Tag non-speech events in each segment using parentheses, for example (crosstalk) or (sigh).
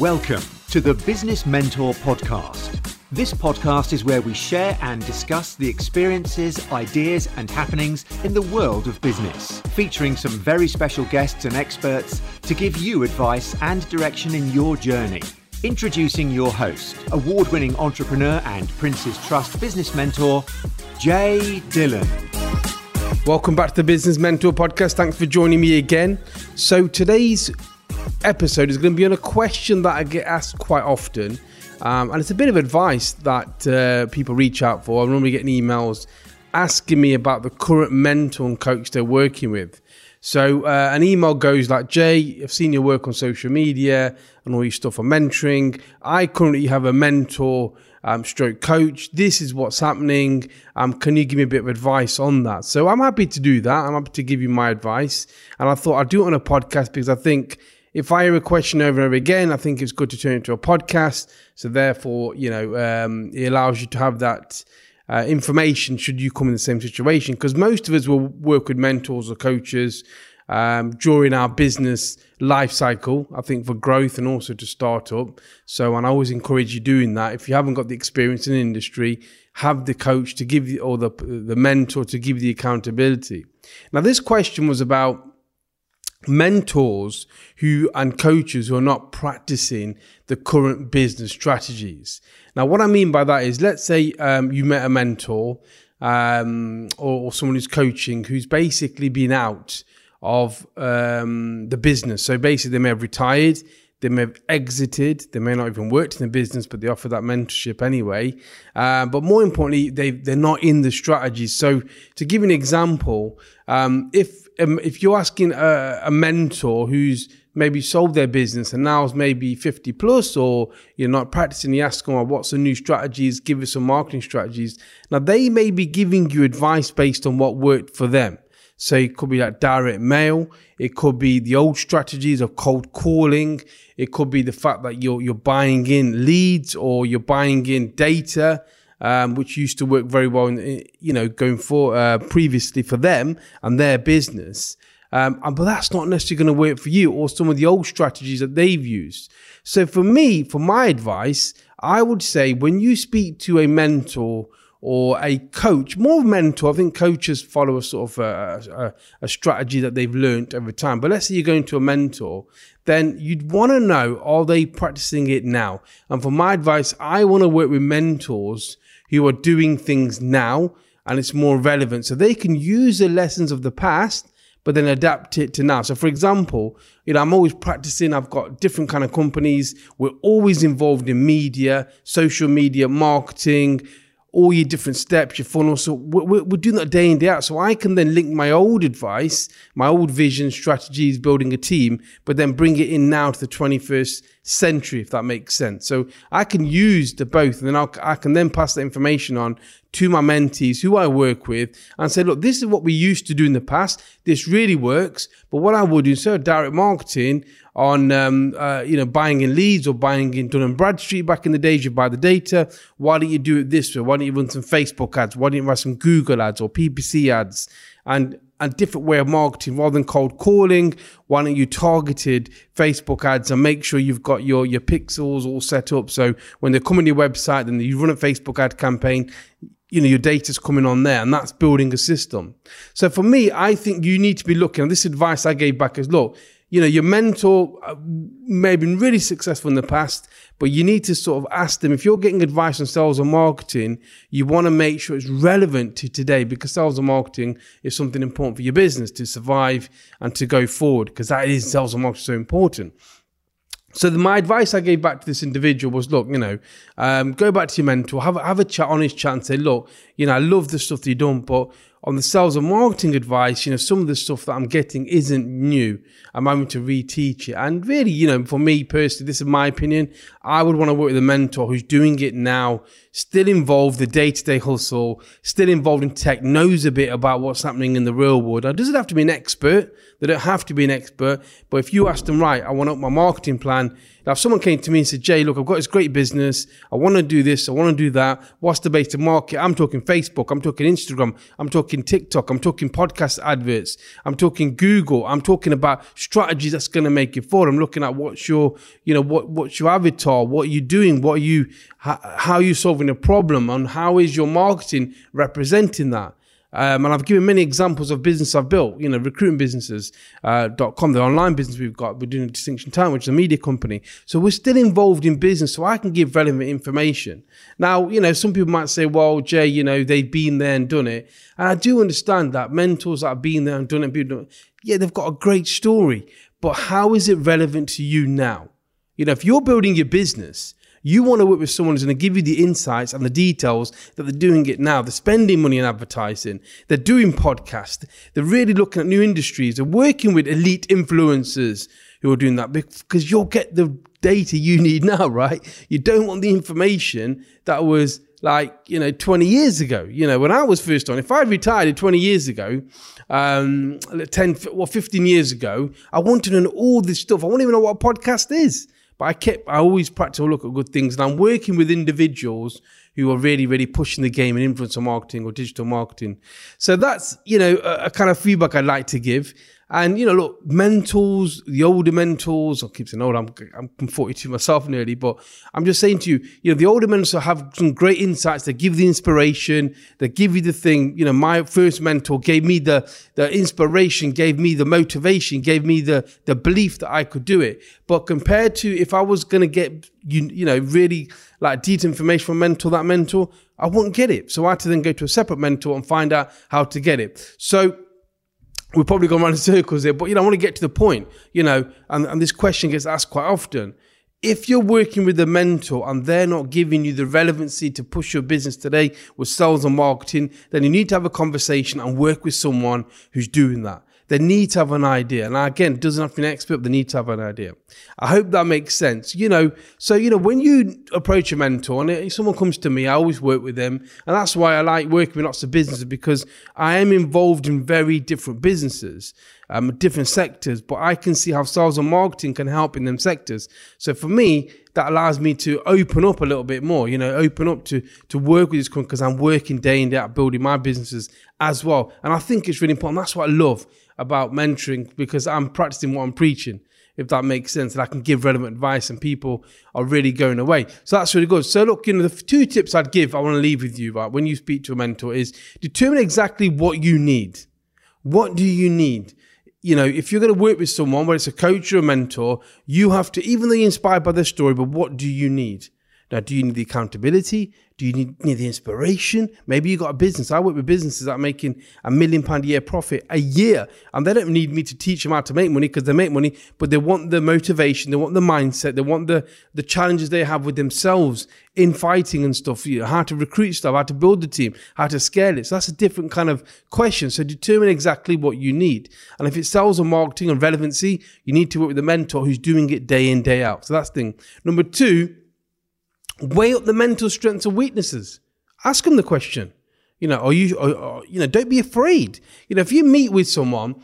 Welcome to the Business Mentor Podcast. This podcast is where we share and discuss the experiences, ideas, and happenings in the world of business, featuring some very special guests and experts to give you advice and direction in your journey. Introducing your host, award winning entrepreneur and Prince's Trust business mentor, Jay Dillon. Welcome back to the Business Mentor Podcast. Thanks for joining me again. So, today's episode is going to be on a question that I get asked quite often. Um, and it's a bit of advice that uh, people reach out for. I'm normally getting emails asking me about the current mentor and coach they're working with. So uh, an email goes like, Jay, I've seen your work on social media and all your stuff on mentoring. I currently have a mentor um, stroke coach. This is what's happening. Um, can you give me a bit of advice on that? So I'm happy to do that. I'm happy to give you my advice. And I thought I'd do it on a podcast because I think if I hear a question over and over again, I think it's good to turn it into a podcast. So therefore, you know, um, it allows you to have that uh, information should you come in the same situation. Because most of us will work with mentors or coaches um, during our business life cycle. I think for growth and also to start up. So, and I always encourage you doing that. If you haven't got the experience in the industry, have the coach to give you or the the mentor to give the accountability. Now, this question was about mentors who and coaches who are not practicing the current business strategies. Now, what I mean by that is, let's say um, you met a mentor um, or, or, someone who's coaching who's basically been out of um, the business. So basically, they may have retired, they may have exited, they may not even worked in the business, but they offer that mentorship anyway. Uh, but more importantly, they they're not in the strategies. So to give an example, um, if um, if you're asking a, a, mentor who's maybe sold their business and now is maybe 50 plus or you're not practicing, you ask them, what's the new strategies? Give us some marketing strategies. Now, they may be giving you advice based on what worked for them. So it could be like direct mail. It could be the old strategies of cold calling. It could be the fact that you're, you're buying in leads or you're buying in data um, which used to work very well, in, you know, going for uh, previously for them and their business. Um, but that's not necessarily going to work for you or some of the old strategies that they've used. So for me, for my advice, I would say when you speak to a mentor or a coach, more mentor, I think coaches follow a sort of a, a, a strategy that they've learned over time. But let's say you're going to a mentor, then you'd want to know, are they practicing it now? And for my advice, I want to work with mentors who are doing things now and it's more relevant. So they can use the lessons of the past, but then adapt it to now. So for example, you know, I'm always practicing. I've got different kind of companies. We're always involved in media, social media, marketing, all your different steps, your funnel. So we're, we're, doing that day in, day out. So I can then link my old advice, my old vision, strategies, building a team, but then bring it in now to the 21st century, if that makes sense. So I can use the both and then I'll, I can then pass the information on to my mentees who I work with and say, look, this is what we used to do in the past. This really works. But what I would do instead of direct marketing on, um, uh, you know, buying in leads or buying in Dun and Bradstreet back in the days, you buy the data. Why don't you do it this way? Why don't you run some Facebook ads? Why don't you run some Google ads or PPC ads? And a different way of marketing rather than cold calling. Why don't you targeted Facebook ads and make sure you've got your, your pixels all set up. So when they come on your website, then you run a Facebook ad campaign, you know, your data's coming on there and that's building a system. So for me, I think you need to be looking, and this advice I gave back is look, you know, your mentor uh, may have been really successful in the past, but you need to sort of ask them if you're getting advice on sales or marketing, you want to make sure it's relevant to today because sales and marketing is something important for your business to survive and to go forward because that is sales and marketing so important. So the, my advice I gave back to this individual was, look, you know, um, go back to your mentor, have, have a chat, honest chat, and say, look, you know, I love the stuff that you've done, but on the sales and marketing advice, you know, some of the stuff that I'm getting isn't new. I'm having to reteach it. And really, you know, for me personally, this is my opinion. I would want to work with a mentor who's doing it now, still involved the day-to-day hustle, still involved in tech, knows a bit about what's happening in the real world. Now, doesn't have to be an expert. They don't have to be an expert. But if you ask them, right, I want to up my marketing plan. Now, if someone came to me and said, Jay, look, I've got this great business. I want to do this. I want to do that. What's the base to market? I'm talking Facebook. I'm talking Instagram. I'm talking TikTok. I'm talking podcast adverts. I'm talking Google. I'm talking about strategies that's going to make it forward. I'm looking at what's your, you know, what, what's your avatar? What are you doing? What are you, how, how are you solving a problem? And how is your marketing representing that? Um, and I've given many examples of business I've built, you know, recruiting businesses, uh, .com, the online business we've got. We're doing a Distinction Time, which is a media company. So we're still involved in business, so I can give relevant information. Now, you know, some people might say, well, Jay, you know, they've been there and done it. And I do understand that mentors that have been there and done it, done it yeah, they've got a great story. But how is it relevant to you now? You know, if you're building your business, you want to work with someone who's going to give you the insights and the details that they're doing it now. They're spending money on advertising. They're doing podcasts. They're really looking at new industries. They're working with elite influencers who are doing that because you'll get the data you (laughs) need now, right? You don't want the information that was like, you know, 20 years ago. You know, when I was first on, if I retired 20 years ago, um, 10 well, 15 years ago, I wanted to know all this stuff. I won't even know what a podcast is. But I kept, I always practice look at good things, and I'm working with individuals who are really, really pushing the game in influencer marketing or digital marketing. So that's you know a, a kind of feedback I'd like to give. And you know, look, mentors, the older mentors, I keep saying old, I'm I'm 42 myself nearly, but I'm just saying to you, you know, the older mentors have some great insights. They give the inspiration, they give you the thing. You know, my first mentor gave me the the inspiration, gave me the motivation, gave me the the belief that I could do it. But compared to if I was gonna get you you know really like detailed information from mentor that mentor, I wouldn't get it. So I had to then go to a separate mentor and find out how to get it. So we're probably going around in circles there, but you know, I want to get to the point, you know, and, and this question gets asked quite often. If you're working with a mentor and they're not giving you the relevancy to push your business today with sales and marketing, then you need to have a conversation and work with someone who's doing that. They need to have an idea. And again, it doesn't have to be an expert, but they need to have an idea. I hope that makes sense. You know, so, you know, when you approach a mentor and if someone comes to me, I always work with them. And that's why I like working with lots of businesses because I am involved in very different businesses, um, different sectors, but I can see how sales and marketing can help in them sectors. So for me, that allows me to open up a little bit more, you know, open up to to work with this company because I'm working day in day out building my businesses as well. And I think it's really important. That's what I love about mentoring because I'm practicing what I'm preaching, if that makes sense. And I can give relevant advice and people are really going away. So that's really good. So look, you know, the two tips I'd give, I want to leave with you, right? When you speak to a mentor is determine exactly what you need. What do you need? You know, if you're going to work with someone, whether it's a coach or a mentor, you have to, even though you're inspired by their story, but what do you need? Now, do you need the accountability? Do you need, need the inspiration? Maybe you got a business. I work with businesses that are making a million pound a year profit a year, and they don't need me to teach them how to make money because they make money, but they want the motivation, they want the mindset, they want the the challenges they have with themselves in fighting and stuff. You know, how to recruit stuff, how to build the team, how to scale it. So that's a different kind of question. So determine exactly what you need, and if it's sales or marketing and relevancy, you need to work with a mentor who's doing it day in day out. So that's thing number two Weigh up the mental strengths and weaknesses. Ask them the question. You know, are you, are, are, you know, don't be afraid. You know, if you meet with someone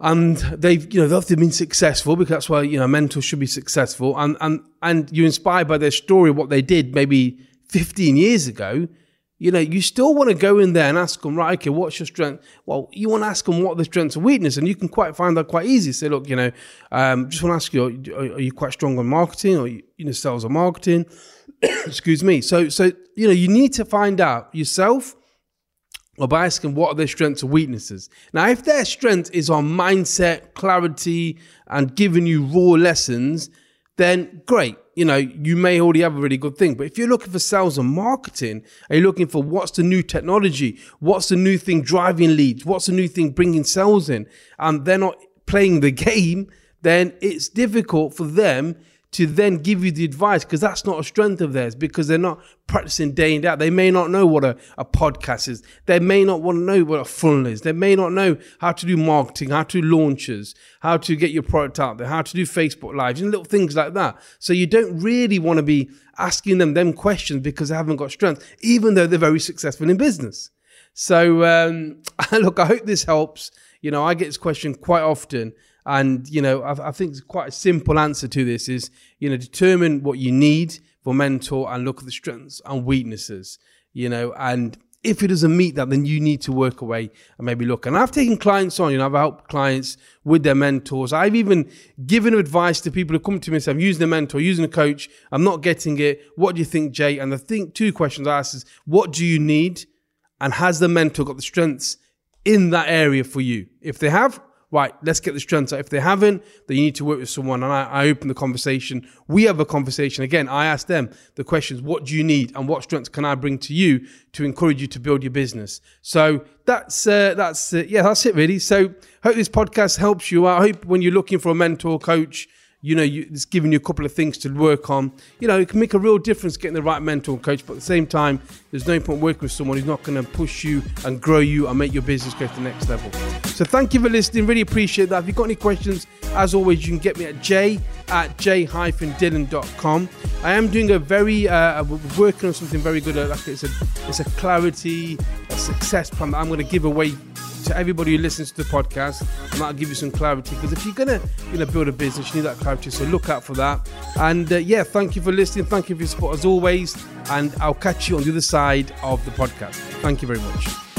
and they've, you know, they've been successful because that's why, you know, mentors should be successful and, and, and you're inspired by their story, what they did maybe 15 years ago, you know, you still want to go in there and ask them, right, okay, what's your strength? Well, you want to ask them what the strengths and weakness, and you can quite find that quite easy. Say, look, you know, um, just want to ask you, are, are, you quite strong on marketing or, you know, sales or marketing? (coughs) Excuse me. So, so, you know, you need to find out yourself or by asking what are their strengths and weaknesses. Now, if their strength is on mindset, clarity, and giving you raw lessons, then great you know, you may already have a really good thing. But if you're looking for sales and marketing, are you looking for what's the new technology? What's the new thing driving leads? What's the new thing bringing sales in? And they're not playing the (laughs) game, then it's difficult for them to then give you the advice because that's not a strength of theirs because they're not practicing day in day out. They may not know what a, a podcast is. They may not want to know what a funnel is. They may not know how to do marketing, how to do launches, how to get your product out there, how to do Facebook lives and little things like that. So you don't really want to be asking them them questions because they haven't got strength, even though they're very successful in business. So um, (laughs) look, I hope this helps You know, I get this question quite often. And, you know, I, I think it's quite a simple answer to this is, you know, determine what you need for mentor and look at the strengths and weaknesses, you know, and if it doesn't meet that, then you need to work away and maybe look. And I've taken clients on, you know, I've helped clients with their mentors. I've even given advice to people who come to me and say, I'm using a mentor, using a coach, I'm not getting it. What do you think, Jay? And I think two questions I ask is, what do you need? And has the mentor got the strengths in that area for you? If they have, right, let's get strengths out. If they haven't, then you need to work with someone. And I, I, open the conversation. We have a conversation. Again, I ask them the questions, what do you need and what strengths can I bring to you to encourage you to build your business? So that's, uh, that's, uh, yeah, that's it really. So hope this podcast helps you. I hope when you're looking for a mentor, coach, you know, you, it's giving you a couple of things to work on. You know, it can make a real difference getting the right mentor and coach, but at the same time, there's no point working with someone who's not going to push you and grow you and make your business go to the next level. So thank you for listening. Really appreciate that. If you've got any questions, as always, you can get me at j at j-dylan.com. I am doing a very, uh, working on something very good. Like it's a, it's a clarity, a success plan that I'm going to give away to everybody who listens to the podcast, and that'll give you some clarity. Because if you're gonna you know build a business, you need that clarity. So look out for that. And uh, yeah, thank you for listening. Thank you for your support as always. And I'll catch you on the other side of the podcast. Thank you very much.